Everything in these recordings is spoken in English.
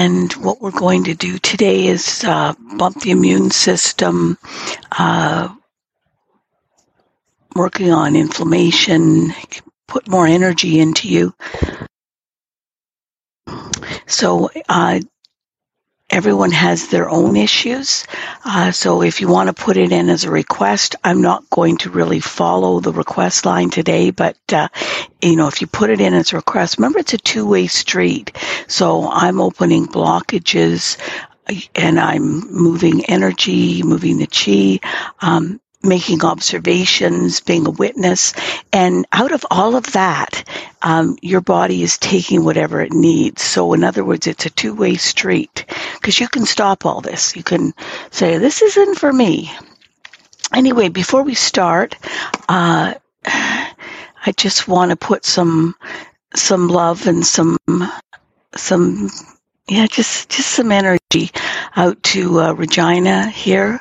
And what we're going to do today is uh, bump the immune system, uh, working on inflammation, put more energy into you. So, uh, everyone has their own issues. Uh, so if you want to put it in as a request, I'm not going to really follow the request line today, but, uh, you know, if you put it in as a request, remember it's a two-way street. So I'm opening blockages and I'm moving energy, moving the chi. Um, making observations, being a witness. And out of all of that, um, your body is taking whatever it needs. So, in other words, it's a two way street because you can stop all this. You can say, This isn't for me. Anyway, before we start, uh, I just want to put some some love and some some yeah, just just some energy out to uh, Regina here,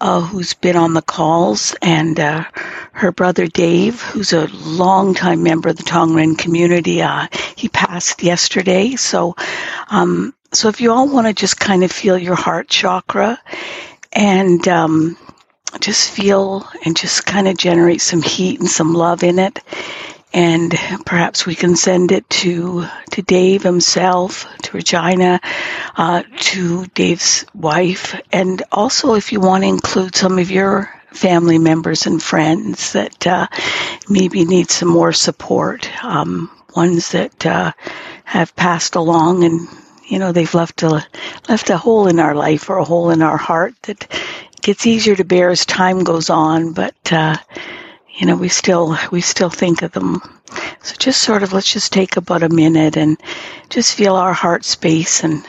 uh, who's been on the calls, and uh, her brother Dave, who's a longtime member of the Tong Ren community. Uh, he passed yesterday, so um, so if you all want to just kind of feel your heart chakra, and um, just feel and just kind of generate some heat and some love in it and perhaps we can send it to to Dave himself, to Regina, uh, to Dave's wife, and also if you want to include some of your family members and friends that uh, maybe need some more support, um, ones that uh, have passed along and you know they've left a left a hole in our life or a hole in our heart that gets easier to bear as time goes on, but uh, you know, we still we still think of them. So just sort of let's just take about a minute and just feel our heart space and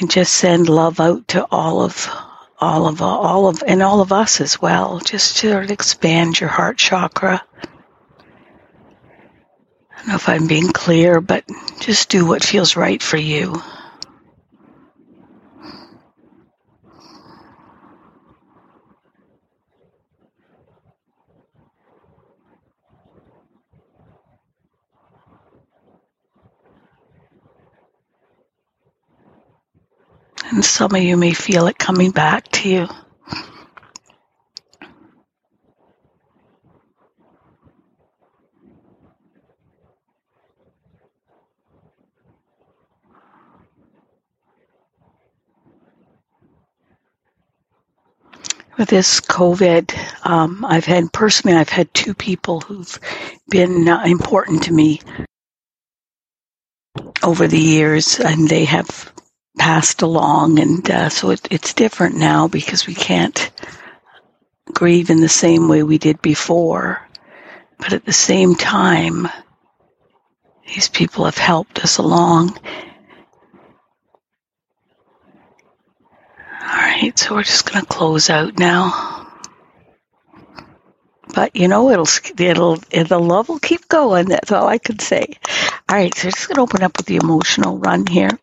and just send love out to all of all of all of and all of us as well. Just to expand your heart chakra. I don't know if I'm being clear, but just do what feels right for you. And some of you may feel it coming back to you. with this COVID, um, I've had personally, I've had two people who've been uh, important to me over the years, and they have passed along, and uh, so it, it's different now because we can't grieve in the same way we did before. But at the same time, these people have helped us along. All right, so we're just going to close out now. But you know, it'll it'll the love will keep going. That's all I can say. All right, so just going to open up with the emotional run here.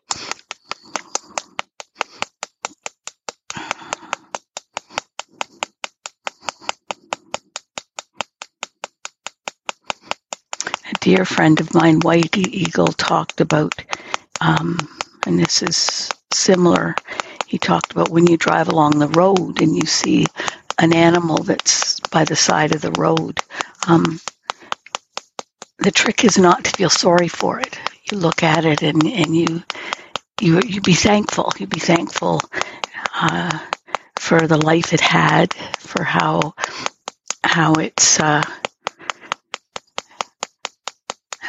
Dear friend of mine, Whitey Eagle, talked about, um, and this is similar. He talked about when you drive along the road and you see an animal that's by the side of the road. Um, the trick is not to feel sorry for it. You look at it and, and you you you be thankful. You be thankful uh, for the life it had, for how how it's uh,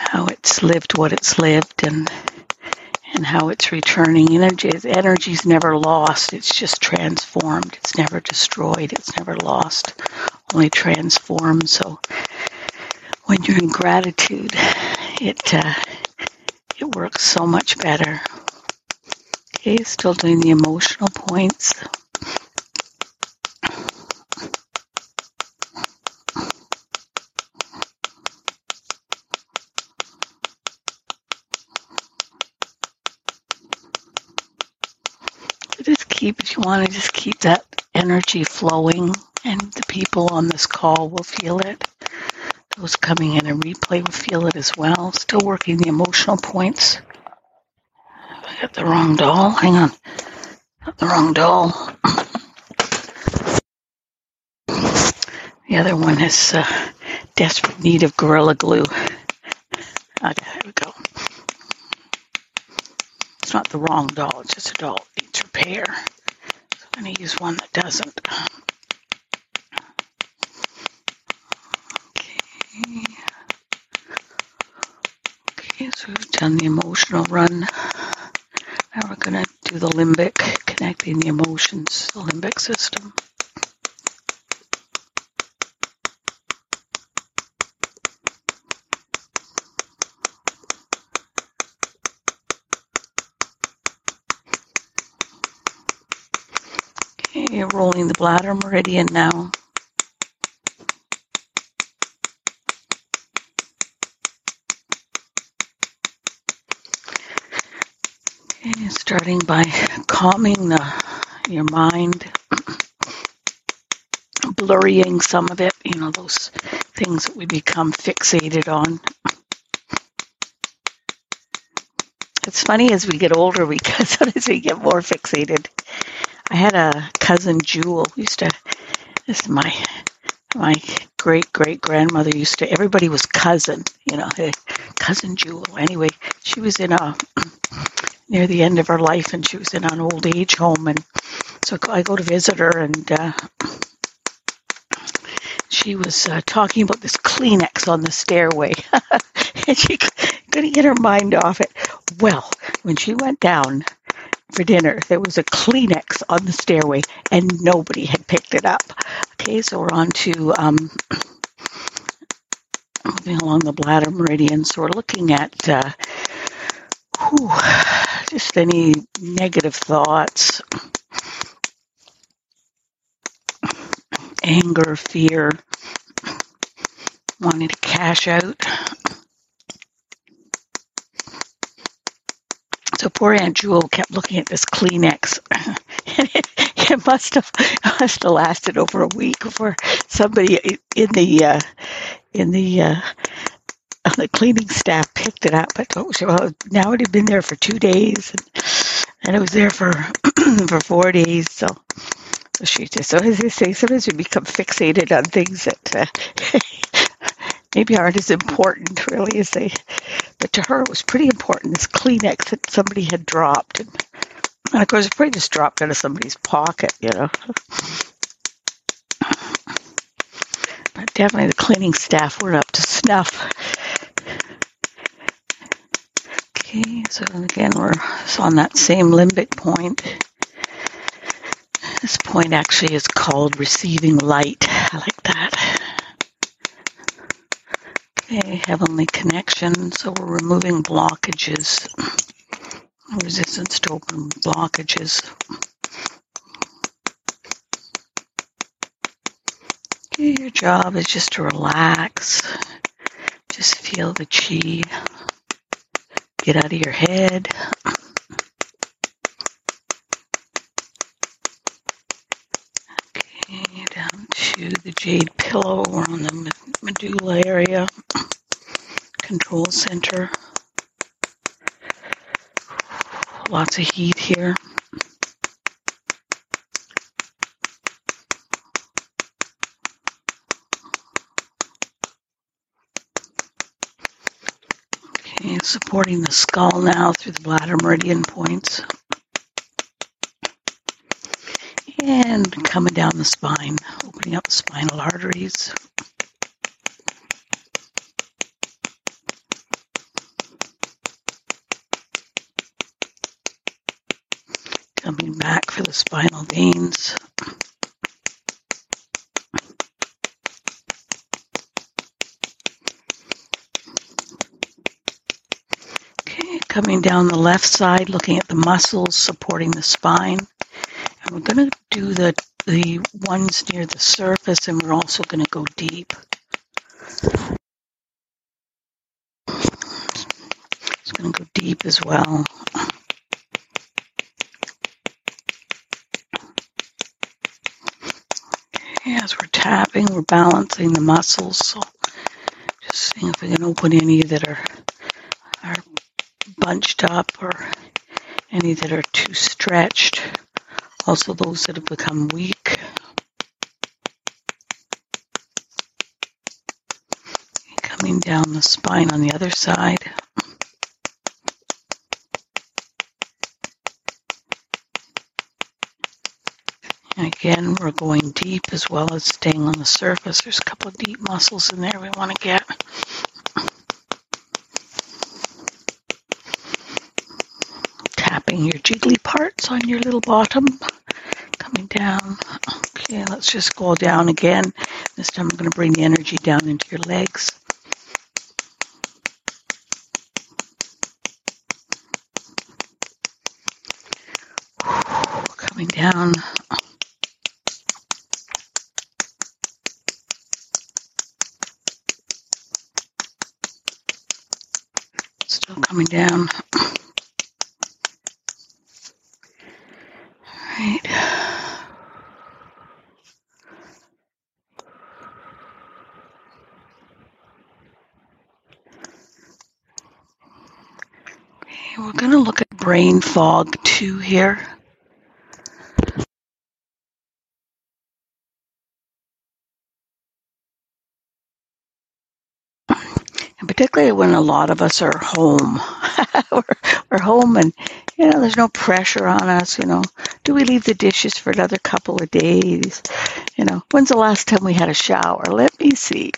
how it's lived what it's lived and and how it's returning. Energy energy's never lost. It's just transformed. It's never destroyed. It's never lost. Only transformed. So when you're in gratitude it uh, it works so much better. Okay still doing the emotional points keep, if you want to just keep that energy flowing, and the people on this call will feel it. Those coming in a replay will feel it as well. Still working the emotional points. I got the wrong doll. Hang on. Got the wrong doll. The other one is uh, desperate need of Gorilla Glue. Okay, there we go. It's not the wrong doll, it's just a doll needs repair. Going to use one that doesn't. Okay. Okay, so we've done the emotional run. Now we're going to do the limbic, connecting the emotions, the limbic system. Okay, rolling the bladder meridian now. Okay, starting by calming the, your mind, blurring some of it, you know, those things that we become fixated on. It's funny as we get older, we get more fixated. I had a cousin Jewel used to. This is my my great great grandmother used to. Everybody was cousin, you know, cousin Jewel. Anyway, she was in a near the end of her life, and she was in an old age home, and so I go to visit her, and uh, she was uh, talking about this Kleenex on the stairway, and she couldn't get her mind off it. Well, when she went down for dinner, there was a Kleenex on the stairway, and nobody had picked it up. Okay, so we're on to um, moving along the bladder meridian. So we're looking at uh, whew, just any negative thoughts, anger, fear, wanting to cash out. So poor Aunt Jewel kept looking at this Kleenex. and it, must have must have lasted over a week before somebody in the uh, in the uh, on the cleaning staff picked it up. But oh, well, now it had been there for two days, and, and it was there for for four days. So, so she just so as they say, sometimes we become fixated on things that uh, maybe aren't as important, really, as they. But to her, it was pretty important. This Kleenex that somebody had dropped, and, and of course, it probably just dropped out of somebody's pocket, you know. But definitely, the cleaning staff were up to snuff. Okay, so again, we're on that same limbic point. This point actually is called receiving light. I like that. Okay, heavenly connection. So we're removing blockages, resistance to open blockages. Okay, your job is just to relax. Just feel the chi Get out of your head. Okay, down the jade pillow. On the medulla area, control center. Lots of heat here. Okay, supporting the skull now through the bladder meridian points. And coming down the spine, opening up the spinal arteries. Coming back for the spinal veins. Okay, coming down the left side, looking at the muscles supporting the spine. And we're going to do the, the ones near the surface, and we're also going to go deep. It's going to go deep as well. As we're tapping, we're balancing the muscles. So just seeing if we can open any that are are bunched up or any that are too stretched, also those that have become weak. Coming down the spine on the other side. Again, we're going deep as well as staying on the surface. There's a couple of deep muscles in there we want to get. Tapping your jiggly parts on your little bottom. Coming down. Okay, let's just go down again. This time I'm going to bring the energy down into your legs. Coming down Still coming down. Okay, we're going to look at brain fog too here. And particularly when a lot of us are home. we're, we're home and, you know, there's no pressure on us, you know. Do we leave the dishes for another couple of days? You know, when's the last time we had a shower? Let me see.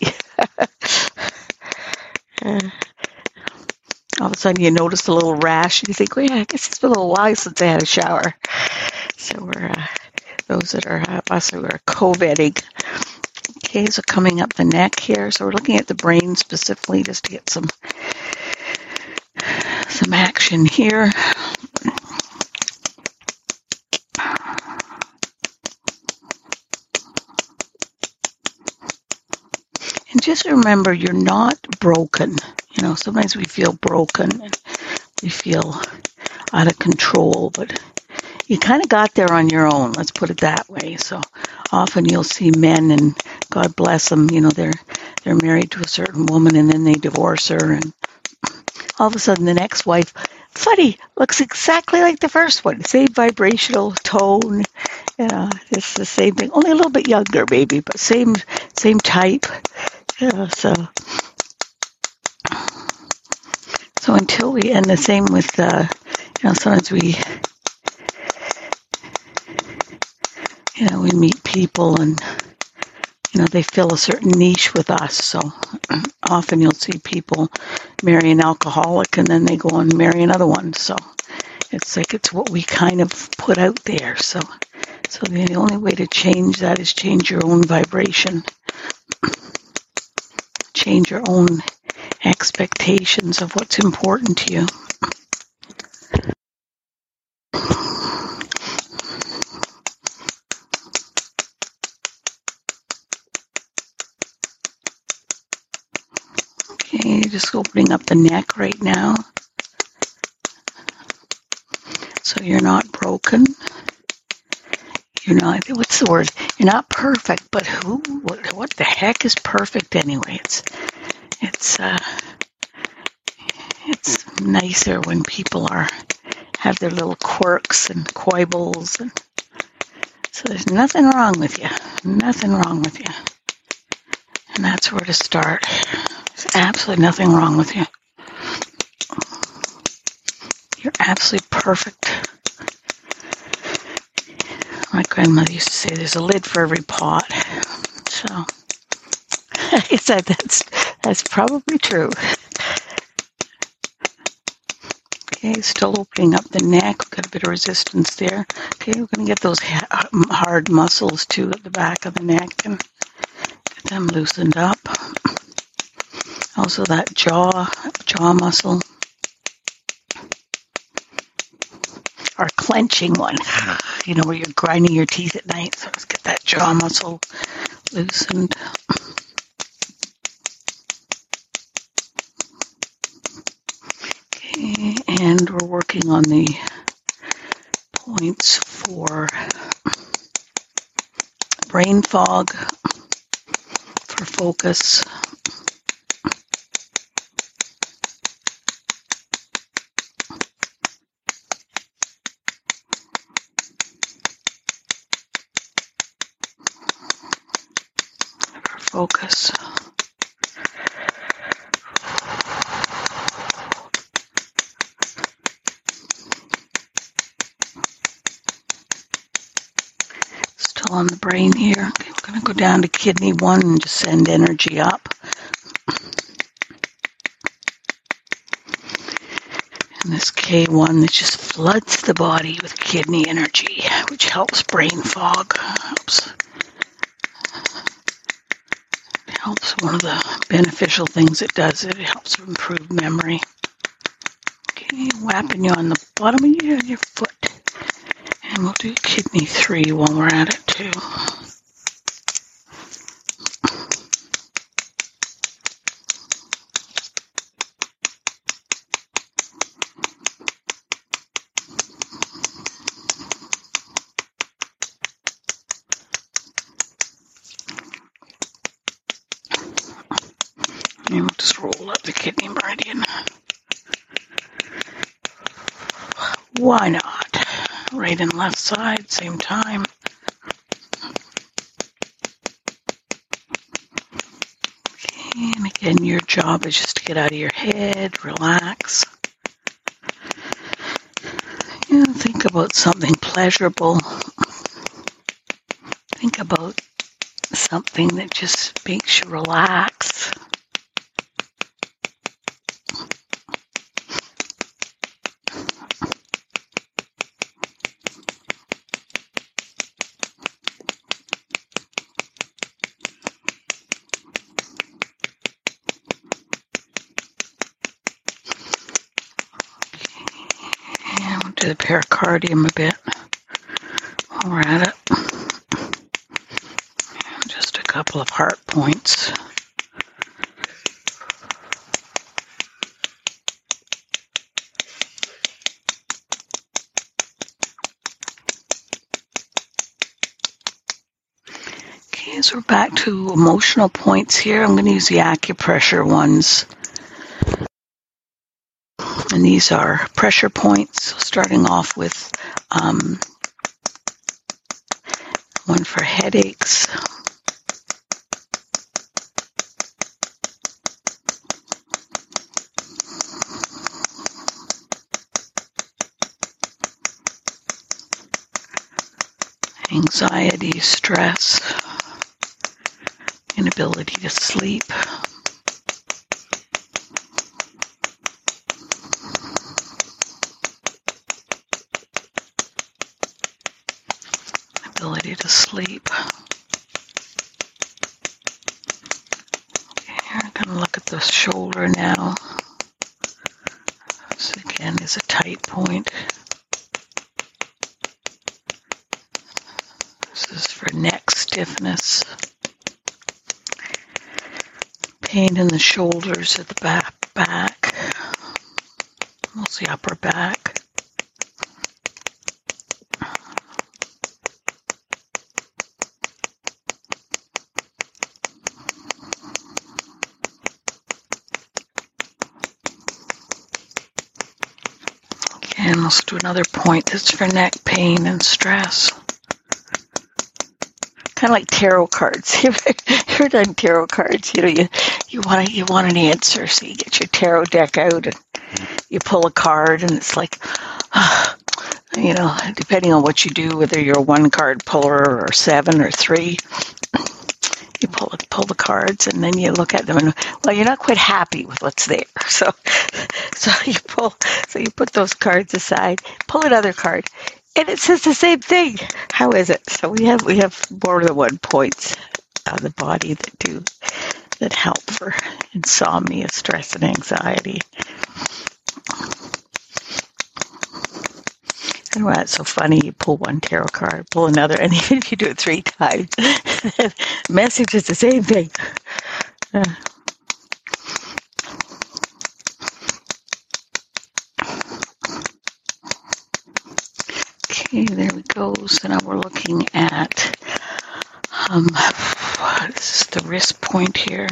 uh, all of a sudden you notice a little rash and you think, well, yeah, I guess it's been a little while since I had a shower. So we're, uh, those that are uh, us who are COVIDing, Okay, so coming up the neck here. So we're looking at the brain specifically just to get some some action here. And just remember, you're not broken. You know, sometimes we feel broken and we feel out of control, but you kind of got there on your own. Let's put it that way. So often you'll see men, and God bless them, you know, they're they're married to a certain woman, and then they divorce her, and all of a sudden the next wife, funny, looks exactly like the first one, same vibrational tone, yeah, it's the same thing, only a little bit younger, maybe, but same same type. Yeah, so. So until we, and the same with, uh, you know, sometimes we you know, we meet people and, you know, they fill a certain niche with us. So often you'll see people marry an alcoholic and then they go and marry another one. So it's like it's what we kind of put out there. So, so the only way to change that is change your own vibration, change your own expectations of what's important to you. Okay, just opening up the neck right now. So you're not broken. You're not, what's the word? You're not perfect, but who, what, what the heck is perfect anyway? It's, it's, uh, it's nicer when people are, have their little quirks and quibbles and, so there's nothing wrong with you. Nothing wrong with you. And that's where to start. There's absolutely nothing wrong with you. You're absolutely perfect. My grandmother used to say there's a lid for every pot. So I said that's that's probably true. Okay, still opening up the neck. We've got a bit of resistance there. Okay, we're going to get those uh, hard muscles too at the back of the neck and get them loosened up. Also that jaw, jaw muscle. Or clenching one. You know, where you're grinding your teeth at night. So let's get that jaw muscle loosened. and we're working on the points for brain fog, for focus. for Focus. On the brain here. Okay, I'm going to go down to kidney one and just send energy up. And this K1 that just floods the body with kidney energy, which helps brain fog, helps helps one of the beneficial things it does it helps improve memory okay whapping you on the bottom of your, your foot and we'll do kidney three while we're at it too and we'll just roll up the kidney meridian why not? Right and left side same time and your job is just to get out of your head relax. You know, think about something pleasurable. Think about something that just makes you relax and we'll do the pericardium a bit. While we're at it. Just a couple of heart points. Okay so we're back to emotional points here. I'm going to use the acupressure ones. And these are pressure points starting off with um, one for headaches. Anxiety stress inability to sleep ability to sleep okay, i'm going to look at the shoulder now. This again is a tight point. This is for neck stiffness. Pain in the shoulders at the back back mostly upper back And let's do another point that's for neck pain and stress. Kind of like tarot cards. You've ever done tarot cards? You know, you you want you want an answer, so you get your tarot deck out and you pull a card, and it's like, you know, depending on what you do, whether you're a one card puller or seven or three, you pull pull the cards and then you look at them and well you're not quite happy with what's there so so you pull so you put those cards aside pull another card and it says the same thing. How is it? So we have we have more than one points on the body that do that help for insomnia stress and anxiety. And why it's so funny, you pull one tarot card, pull another, and even if you do it three times, message is the same thing. Uh, okay, So now we're looking at um, this is the wrist point here.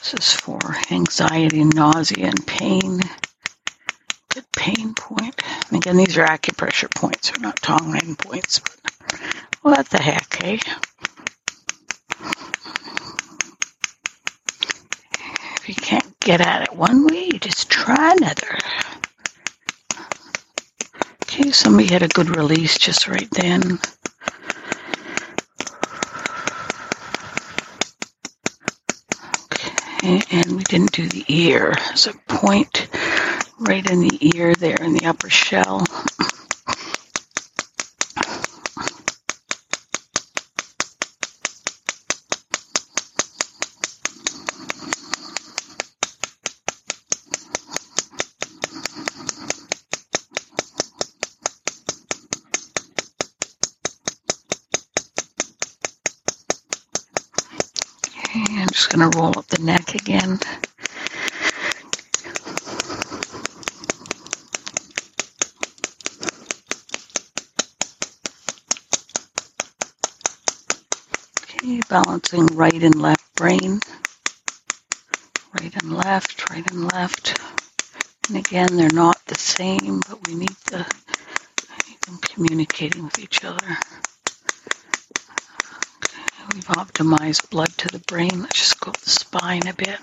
This is for anxiety, nausea, and pain. Good pain point. And again, these are acupressure points, they're not Tong Ren points. But what the heck, eh? If you can't get at it one way, you just try another. Okay, somebody had a good release just right then. Okay, and we didn't do the ear. There's a point right in the ear there in the upper shell. Okay, I'm just going to roll up the neck again. Okay, balancing right and left brain. Right and left, right and left. And again, they're not the same, but we need the need them communicating with each other. Okay, blood to the brain. Let's just go up the spine a bit.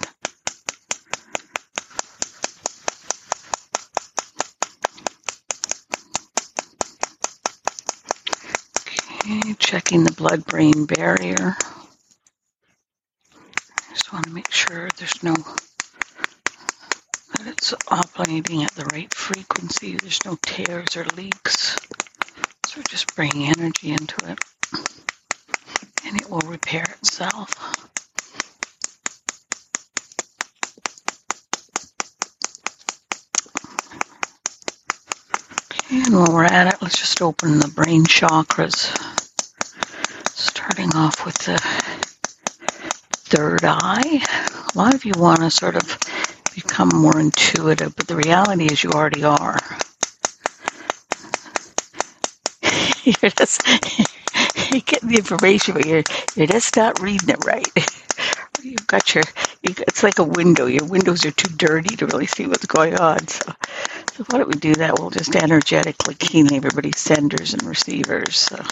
Okay, checking the blood-brain barrier. Just want to make sure there's no that it's operating at the right frequency. There's no tears or leaks. So just bringing energy into it, and it will repair itself. Okay, and while we're at it, let's just open the brain chakras. Starting off with the third eye. A lot of you want to sort of become more intuitive, but the reality is you already are. you're just you get the information, but you're you're just not reading it right. You've got your you, it's like a window. Your windows are too dirty to really see what's going on. So, so why don't we do that? We'll just energetically keen everybody's senders and receivers. So.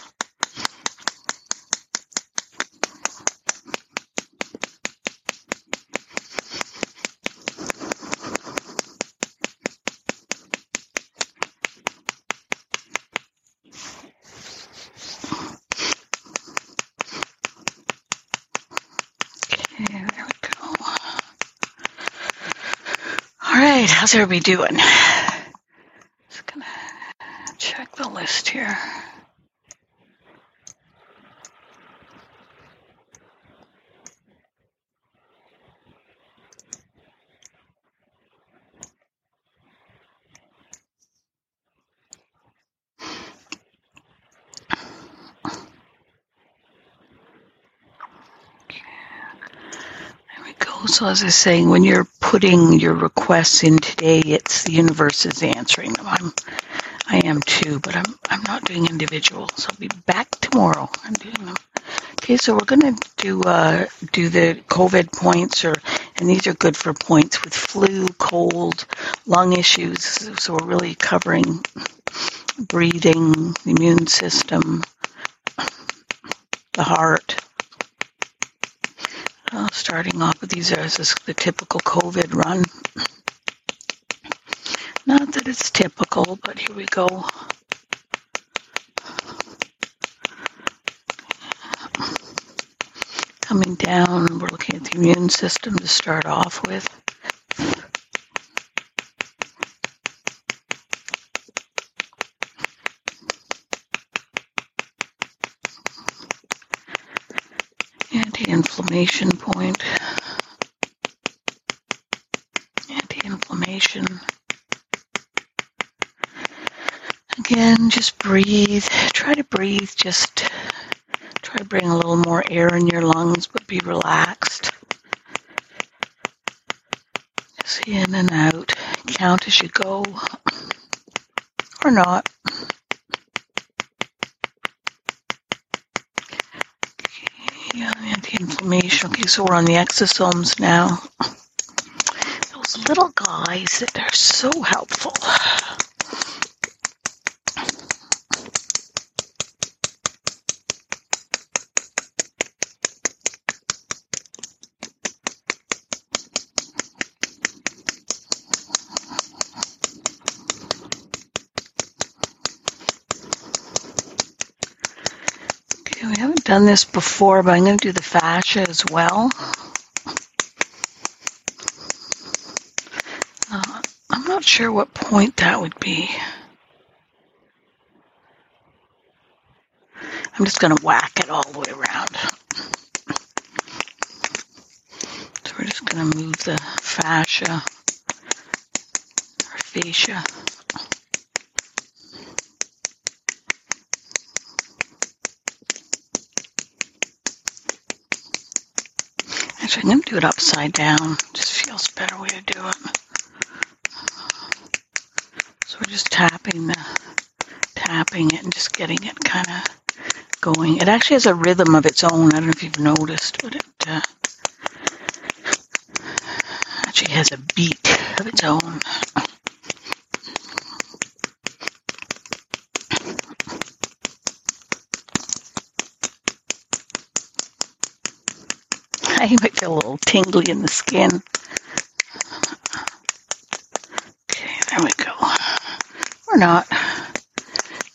How's everybody doing? Just gonna check the list here. There we go. So as I was saying, when you're putting your requests in today, it's the universe is answering them. I'm, I am too, but I'm I'm not doing individuals. I'll be back tomorrow. I'm doing them. Okay, so we're gonna do uh, do the COVID points, or and these are good for points with flu, cold, lung issues. So we're really covering breathing, the immune system, the heart. Uh, starting off these is the typical COVID run. Not that it's typical, but here we go. Coming down, we're looking at the immune system to start off with. Anti-inflammation point. Again, just breathe. Try to breathe. Just try to bring a little more air in your lungs, but be relaxed. Just in and out. Count as you go. Or not. Yeah, anti-inflammation. Okay, so we're on the exosomes now. That They're so helpful. Okay, we haven't done this before, but I'm going to do the fascia as well. Sure what point that would be. I'm just going to whack it all the way around. So we're just going to move the fascia or fascia. Actually, I'm going to do it upside down. Just feels better way to do it. So we're just tapping the tapping it and just getting it kind of going. It actually has a rhythm of its own. I don't know if you've noticed, but it uh, actually has a beat of its own. I might feel a little tingly in the skin. Okay, there we go. Or not.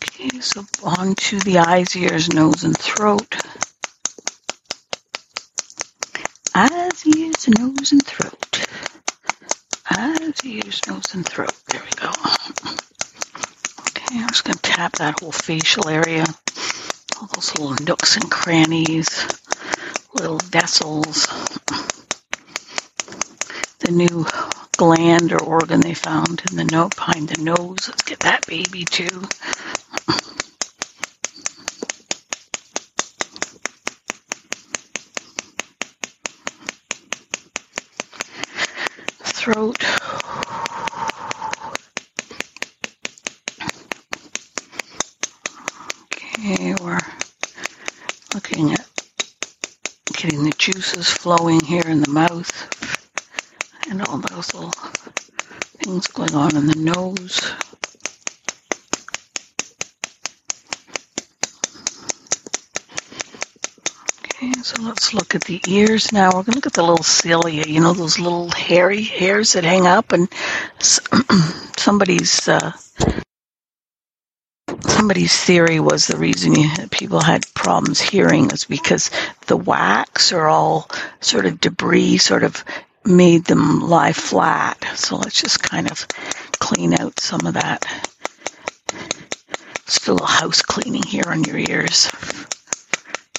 Okay, so on to the eyes, ears, nose, and throat. Eyes, ears, nose, and throat. Eyes, ears, nose, and throat. There we go. Okay, I'm just going to tap that whole facial area. All those little nooks and crannies little vessels. The new gland or organ they found in the note behind the nose. Let's get that baby too. Throat. Okay, we're looking at getting the juices flowing here in the mouth and all those little things going on in the nose. Okay, so let's look at the ears now. We're going to look at the little cilia, you know, those little hairy hairs that hang up, and somebody's uh, somebody's theory was the reason people had problems hearing is because the wax or all sort of debris sort of made them lie flat. So let's just kind of clean out some of that. Just a little house cleaning here on your ears.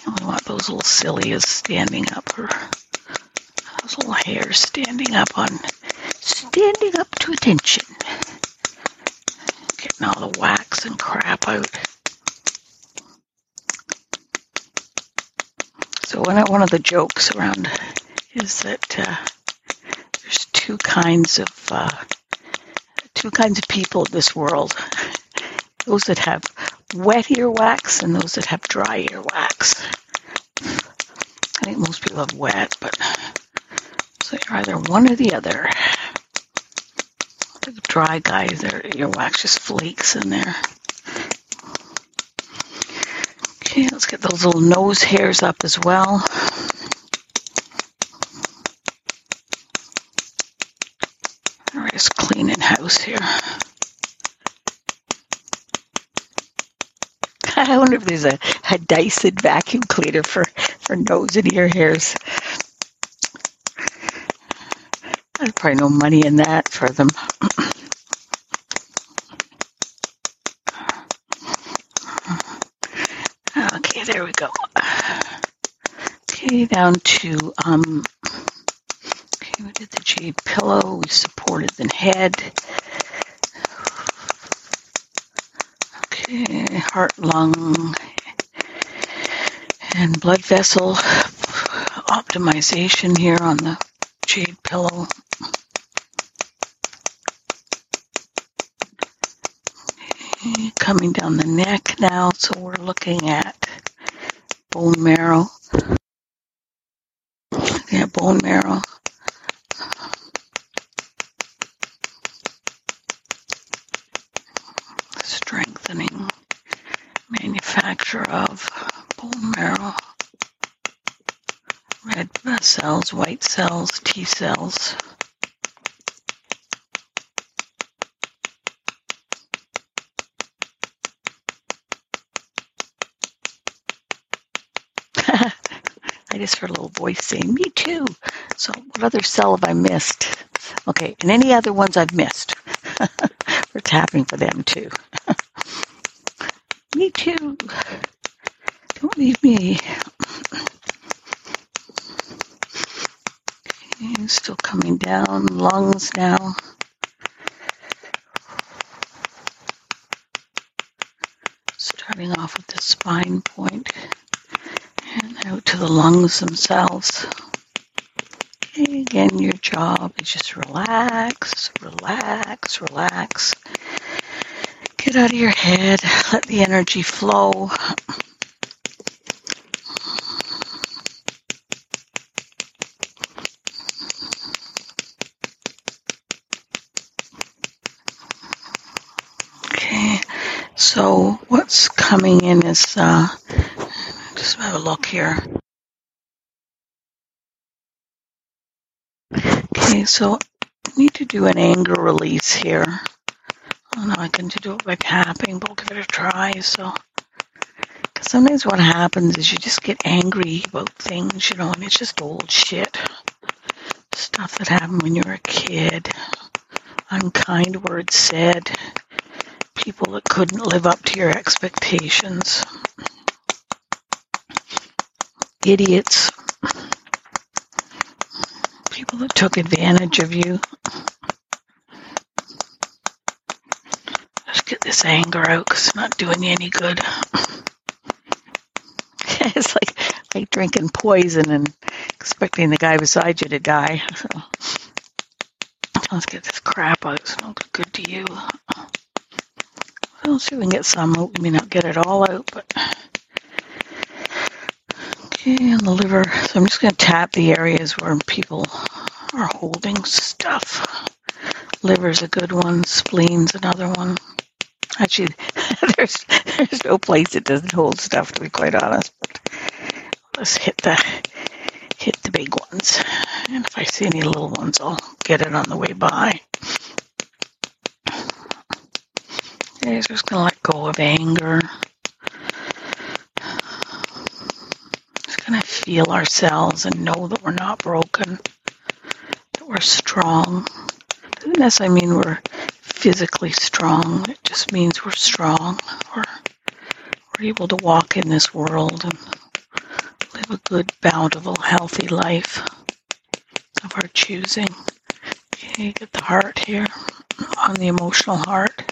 And we want those little cilias standing up or those little hairs standing up on standing up to attention getting all the wax and crap out. So one of, the jokes around is that uh, two kinds of uh, two kinds of people in this world: those that have wet earwax and those that have dry earwax. I think most people have wet, but so you're either one or the other the dry guys, your wax just flakes in there. Okay, let's get those little nose hairs up as well. We're just cleaning house here. I wonder if there's a, a Dyson vacuum cleaner for, for nose and ear hairs. There's probably no money in that for them. okay, there we go. Okay, down to um. Okay, we did jade pillow. We supported the head. Okay, heart, lung, and blood vessel optimization here on the jade pillow. coming down the neck now, so we're looking at bone marrow. Yeah, bone marrow. Strengthening manufacture of bone marrow. Red white cells, T cells. I just heard a little voice saying, Me too. So, what other cell have I missed? Okay, and any other ones I've missed? We're tapping for them too. me too. Don't leave me. Okay, still coming down, lungs now. Starting off with the spine point and out to the lungs themselves. Okay, again, your job is just relax, relax, relax. Get out of your head, let the energy flow. Okay, so what's coming in is uh, just have a look here. Okay, so I need to do an anger release here. I know, I can do it by tapping, but we'll give it a try. So, because sometimes what happens is you just get angry about things, you know, and it's just old shit. Stuff that happened when you were a kid, unkind words said, people that couldn't live up to your expectations, idiots, people that took advantage of you. Just get this anger out because it's not doing you any good. it's like like drinking poison and expecting the guy beside you to die. So let's get this crap out. It's not good to you. We'll see if we can get some. We may not get it all out, but okay, on the liver. So I'm just going to tap the areas where people are holding stuff. Liver's a good one. Spleen's another one. Actually, there's there's no place it doesn't hold stuff. To be quite honest, but let's hit the hit the big ones. And if I see any little ones, I'll get it on the way by. So just gonna let go of anger. Just gonna feel ourselves and know that we're not broken, that we're strong. Doesn't necessarily mean we're physically strong. It just means we're strong. We're, we're able to walk in this world and live a good, bountiful, healthy life of our choosing. Okay, get the heart here on the emotional heart.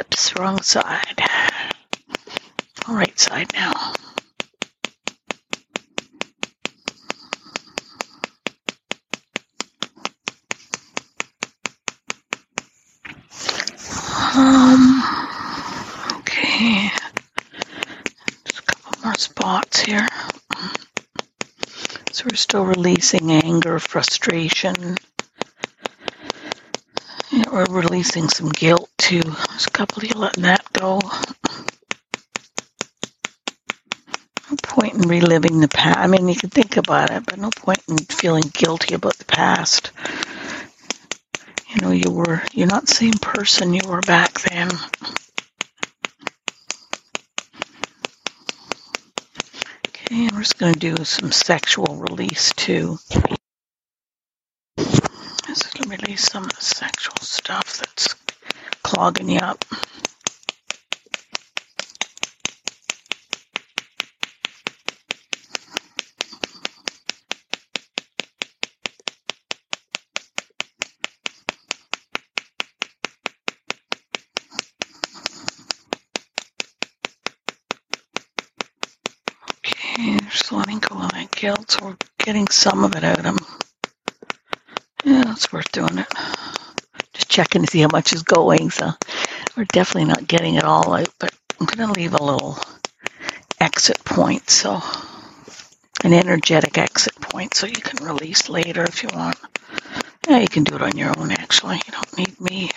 Whoops, wrong side. All right side now. Um, okay. Just a couple more spots here. So we're still releasing anger, frustration. Yeah, we're releasing some guilt of you letting that go. No point in reliving the past. I mean, you can think about it, but no point in feeling guilty about the past. You know, you were, you're not the same person you were back then. Okay, we're just going to do some sexual release too. Just to release some of the sexual stuff that's clogging you up. Okay, just letting go of that guilt. So we're getting some of it out of them. Yeah, it's worth doing it. Checking to see how much is going. So we're definitely not getting it all out, but I'm going to leave a little exit point. So an energetic exit point so you can release later if you want. Yeah, you can do it on your own actually. You don't need me.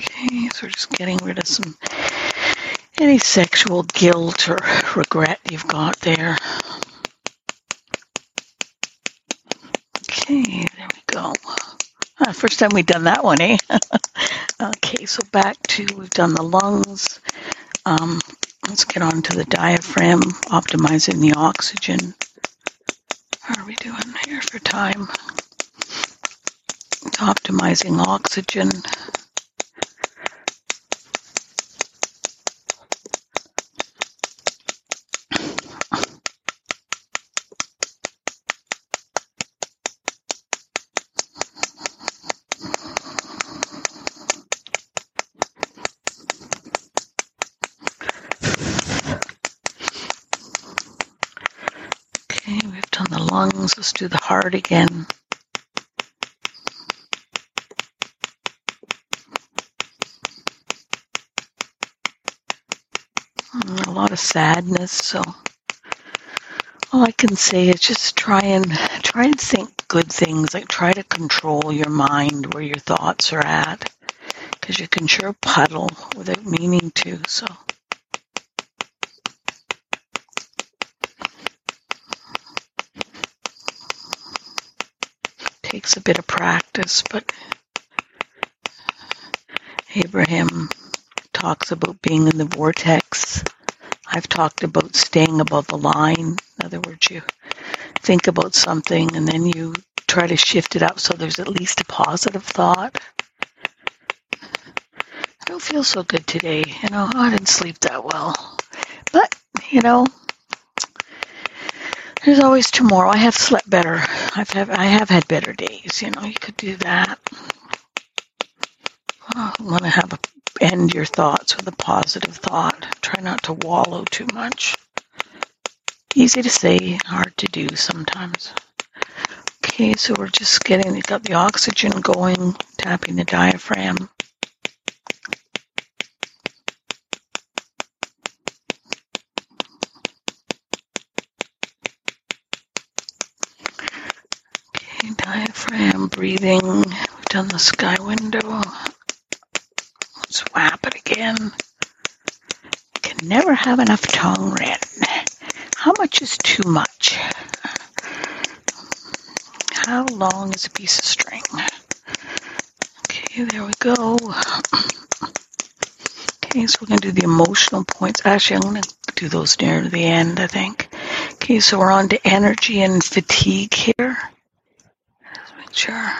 Okay, so we're just getting rid of some any sexual guilt or regret you've got there. Okay, there we go. Ah, first time we've done that one, eh? okay, so back to we've done the lungs. Um, Let's get on to the diaphragm, optimizing the oxygen. How are we doing here for time? It's optimizing oxygen. Okay, we've done the lungs. Let's do the heart again. A lot of sadness, so all I can say is just try and try and think good things. Like try to control your mind where your thoughts are at, because you can sure puddle without meaning to. So takes a bit of practice, but Abraham talks about being in the vortex. I've talked about staying above the line. In other words, you think about something and then you try to shift it up so there's at least a positive thought. I don't feel so good today. You know, I didn't sleep that well. But, you know, there's always tomorrow. I have slept better. I've have, I have had better days. You know, you could do that. I want to have a, end your thoughts with a positive thought. Try not to wallow too much. Easy to say, hard to do sometimes. Okay, so we're just getting got the oxygen going, tapping the diaphragm. Okay, diaphragm breathing. We've done the sky window. Let's whap it again. Can never have enough Tong Ren. How much is too much? How long is a piece of string? Okay, there we go. Okay, so we're going to do the emotional points. Actually, I'm going to do those near the end, I think. Okay, so we're on to energy and fatigue here. Sure.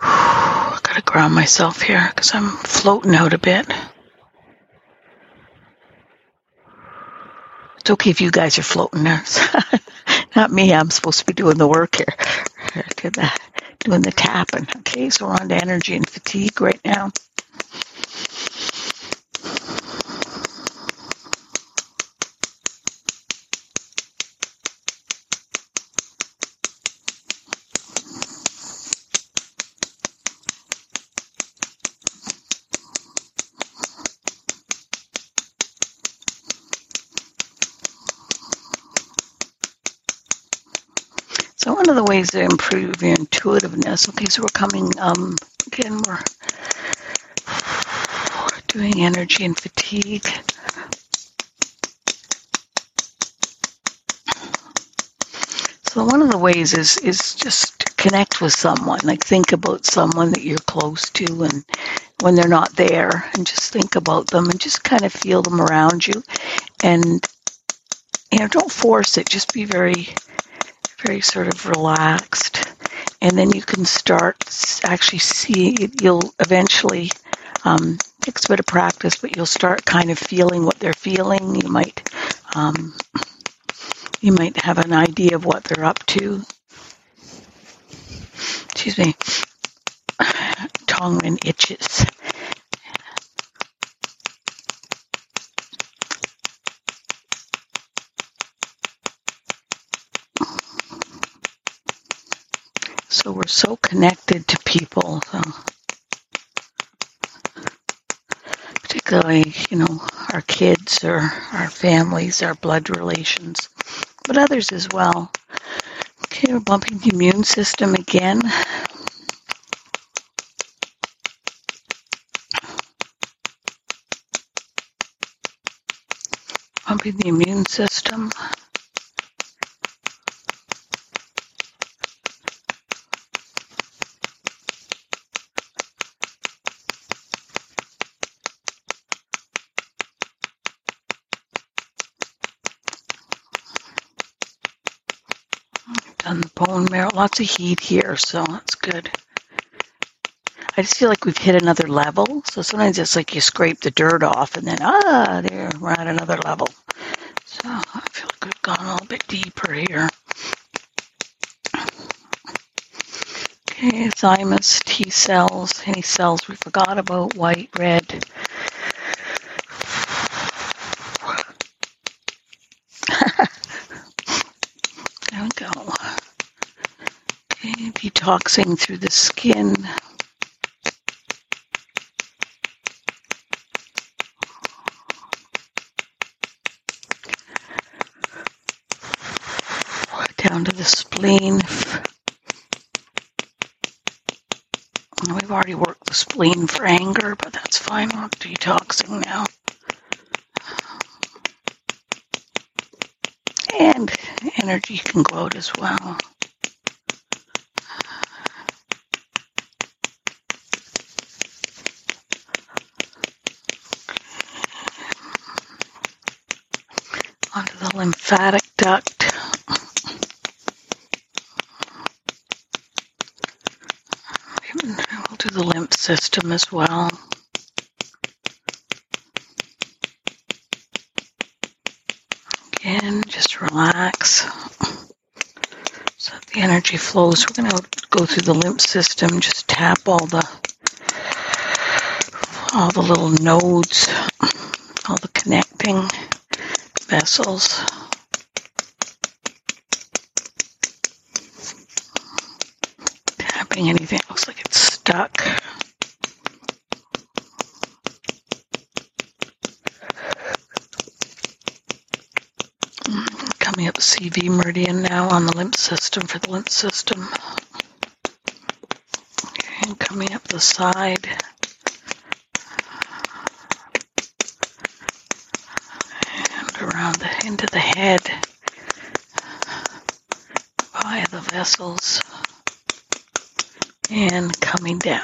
I gotta ground myself here because I'm floating out a bit. It's okay if you guys are floating there. Not me. I'm supposed to be doing the work here. Do the, doing the tapping. Okay, so we're on to energy and fatigue right now. One of the ways to improve your intuitiveness. Okay, so we're coming um, again. We're doing energy and fatigue. So one of the ways is is just connect with someone. Like think about someone that you're close to, and when they're not there, and just think about them, and just kind of feel them around you, and you know, don't force it. Just be very, very sort of relaxed, and then you can start actually see. You'll eventually. Um, takes a bit of practice, but you'll start kind of feeling what they're feeling. You might um, you might have an idea of what they're up to. Excuse me. Tongue and itches. So we're so connected to people. So particularly, you know, our kids or our families, our blood relations, but others as well. Okay, we're bumping the immune system again. Pumping the immune system. on the bone marrow. Lots of heat here, so that's good. I just feel like we've hit another level. So sometimes it's like you scrape the dirt off and then, ah, there, we're at another level. So I feel like we've gone a little bit deeper here. Okay, thymus, T cells, any cells we forgot about, white, red. there we go. Okay, detoxing through the skin. Down to the spleen. We've already worked the spleen for anger, but that's fine. We're detoxing now. And energy can go out as well. Onto the lymphatic duct. We'll do the lymph system as well. Again, just relax. So that the energy flows. We're going to go through the lymph system, just tap all the all the little nodes, all the connecting vessels. Tapping anything looks like it's stuck. Mm, coming up CV meridian now on the lymph system for the lymph system. And coming up the side. And around the into the head via the vessels and coming down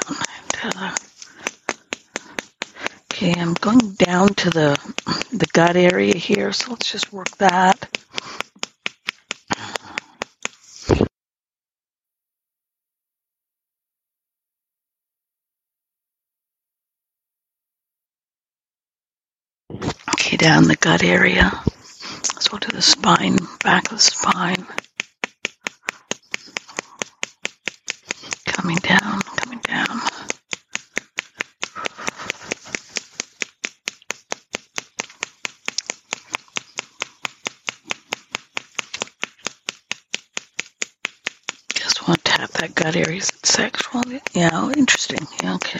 Okay, I'm going down to the the gut area here, so let's just work that. Okay, down the gut area. Let's go to the spine, back of the spine. Coming down, coming down. Just want to tap that gut area. Is it sexual? Yeah, oh, interesting. Yeah, okay.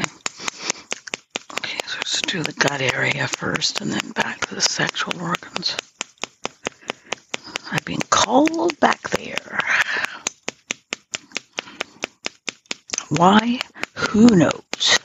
Okay, so let's do the gut area first and then back to the sexual organs. I've been called back there. Why? Who knows?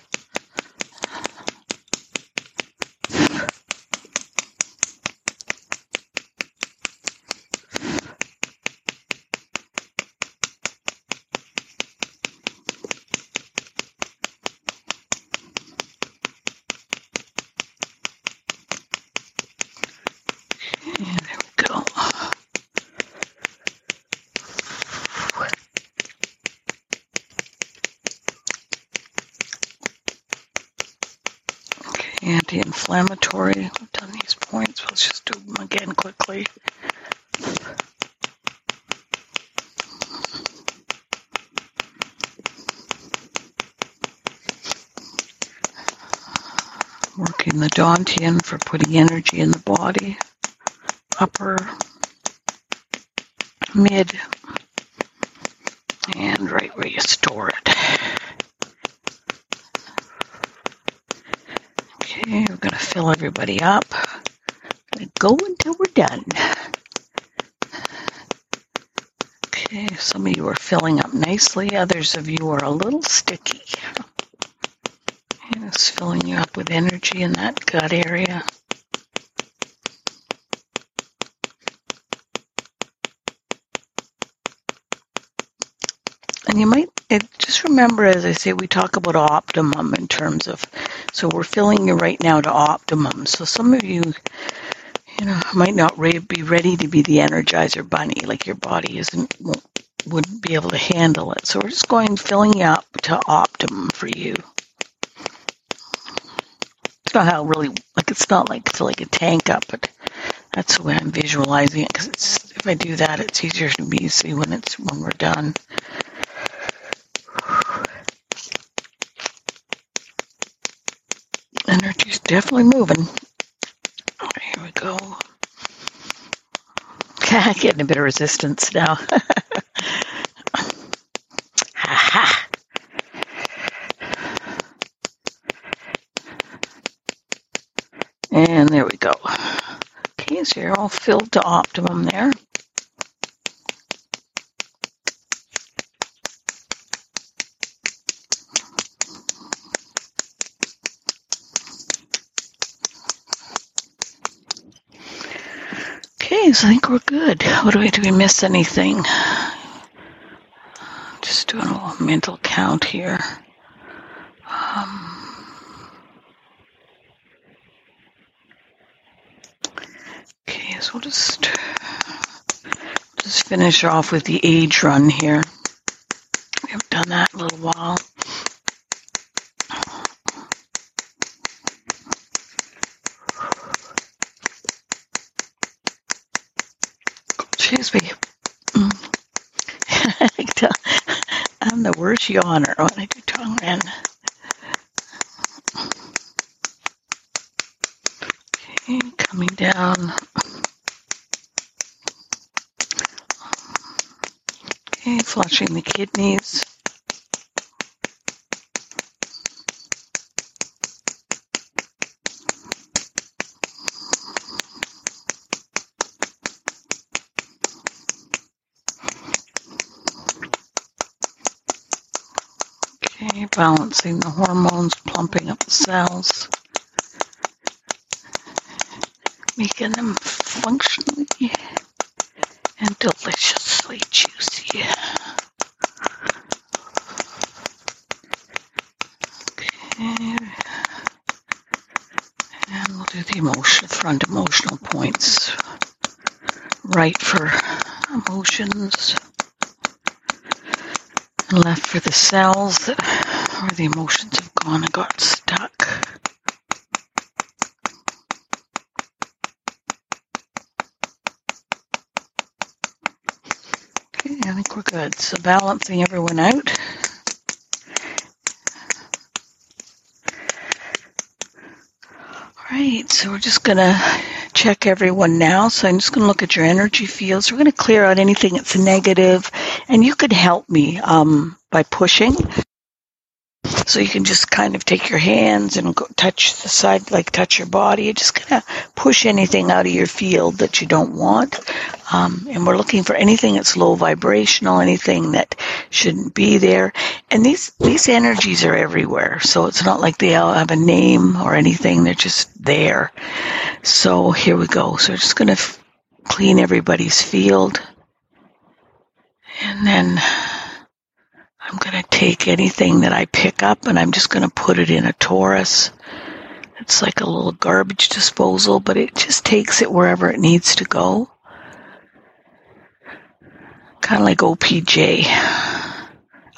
Yeah, there we go. Okay, anti-inflammatory. We've done these points. Let's just do them again quickly. Working the Dantian for putting energy in the body. Upper, mid, and right where you store it. Okay, we're going to fill everybody up. Go until we're done. Okay, some of you are filling up nicely, others of you are a little sticky. And it's filling you up with energy in that gut area. And you might it, just remember, as I say, we talk about optimum in terms of, so we're filling you right now to optimum. So some of you, you know, might not re- be ready to be the Energizer Bunny, like your body isn't wouldn't be able to handle it. So we're just going filling you up to optimum for you. It's not how really like it's not like it's like a tank up, but that's the way I'm visualizing it because if I do that, it's easier to me to see when it's when we're done. Energy's definitely moving. Here we go. Okay, Getting a bit of resistance now. and there we go. You're all filled to optimum there. Okay, so I think we're good. What do we do? We miss anything? Just doing a little mental count here. Um, so we'll just just finish off with the age run here. We haven't done that in a little while. Excuse me. I'm the worst yawner when I do Tong Ren. Okay, coming down. Okay, flushing the kidneys. Okay, balancing the hormones, plumping up the cells, making them functionally and deliciously juicy. Okay, and we'll do the emotion front emotional points. Right for emotions left for the cells that, where the emotions have gone and got stuck. Okay, I think we're good. So balancing everyone out. All right, so we're just gonna check everyone now. So I'm just gonna look at your energy fields. We're gonna clear out anything that's negative and you could help me um, by pushing. So you can just kind of take your hands and go touch the side, like touch your body. You're just of push anything out of your field that you don't want. Um, and we're looking for anything that's low vibrational, anything that shouldn't be there. And these these energies are everywhere, so it's not like they all have a name or anything. They're just there. So here we go. So we're just going to f- clean everybody's field. And then I'm going to take anything that I pick up and I'm just going to put it in a torus. It's like a little garbage disposal, but it just takes it wherever it needs to go. Kind of like OPJ.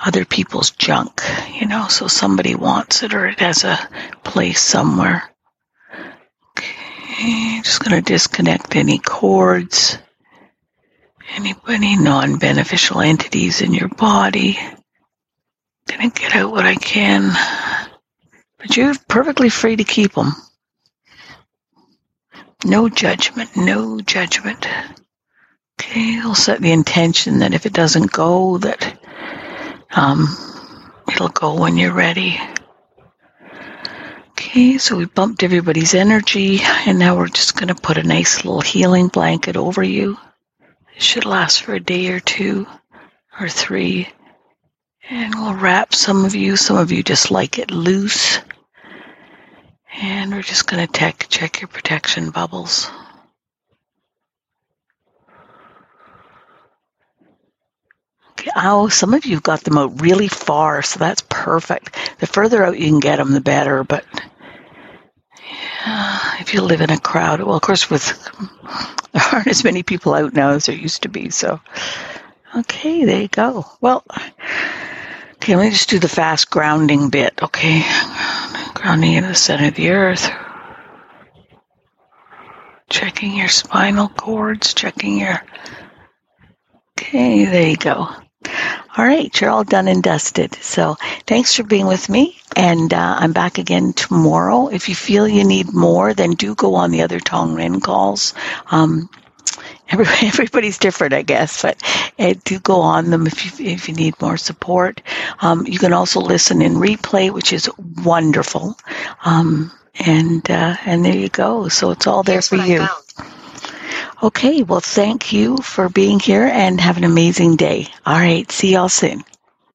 Other people's junk, you know, so somebody wants it or it has a place somewhere. Okay, just going to disconnect any cords anybody non-beneficial entities in your body. Gonna get out what I can, but you're perfectly free to keep them. No judgment, no judgment. Okay, I'll set the intention that if it doesn't go, that um, it'll go when you're ready. Okay, so we bumped everybody's energy, and now we're just going to put a nice little healing blanket over you. It should last for a day or two or three. And we'll wrap some of you. Some of you just like it loose. And we're just going to check, check your protection bubbles. Oh, some of you got them out really far, so that's perfect. The further out you can get them, the better. But yeah, if you live in a crowd, well, of course, with there aren't as many people out now as there used to be, so Okay, there you go. Well, okay, let me just do the fast grounding bit. Okay, grounding in the center of the earth. Checking your spinal cords, checking your. Okay, there you go. All right, you're all done and dusted. So thanks for being with me. And uh, I'm back again tomorrow. If you feel you need more, then do go on the other Tong Ren calls. Um, everybody's different, I guess, but uh, do go on them if you, if you need more support. Um, you can also listen in replay, which is wonderful. Um, and uh, and there you go. So it's all there Here's for you. Okay, well, thank you for being here and have an amazing day. All right, see y'all soon.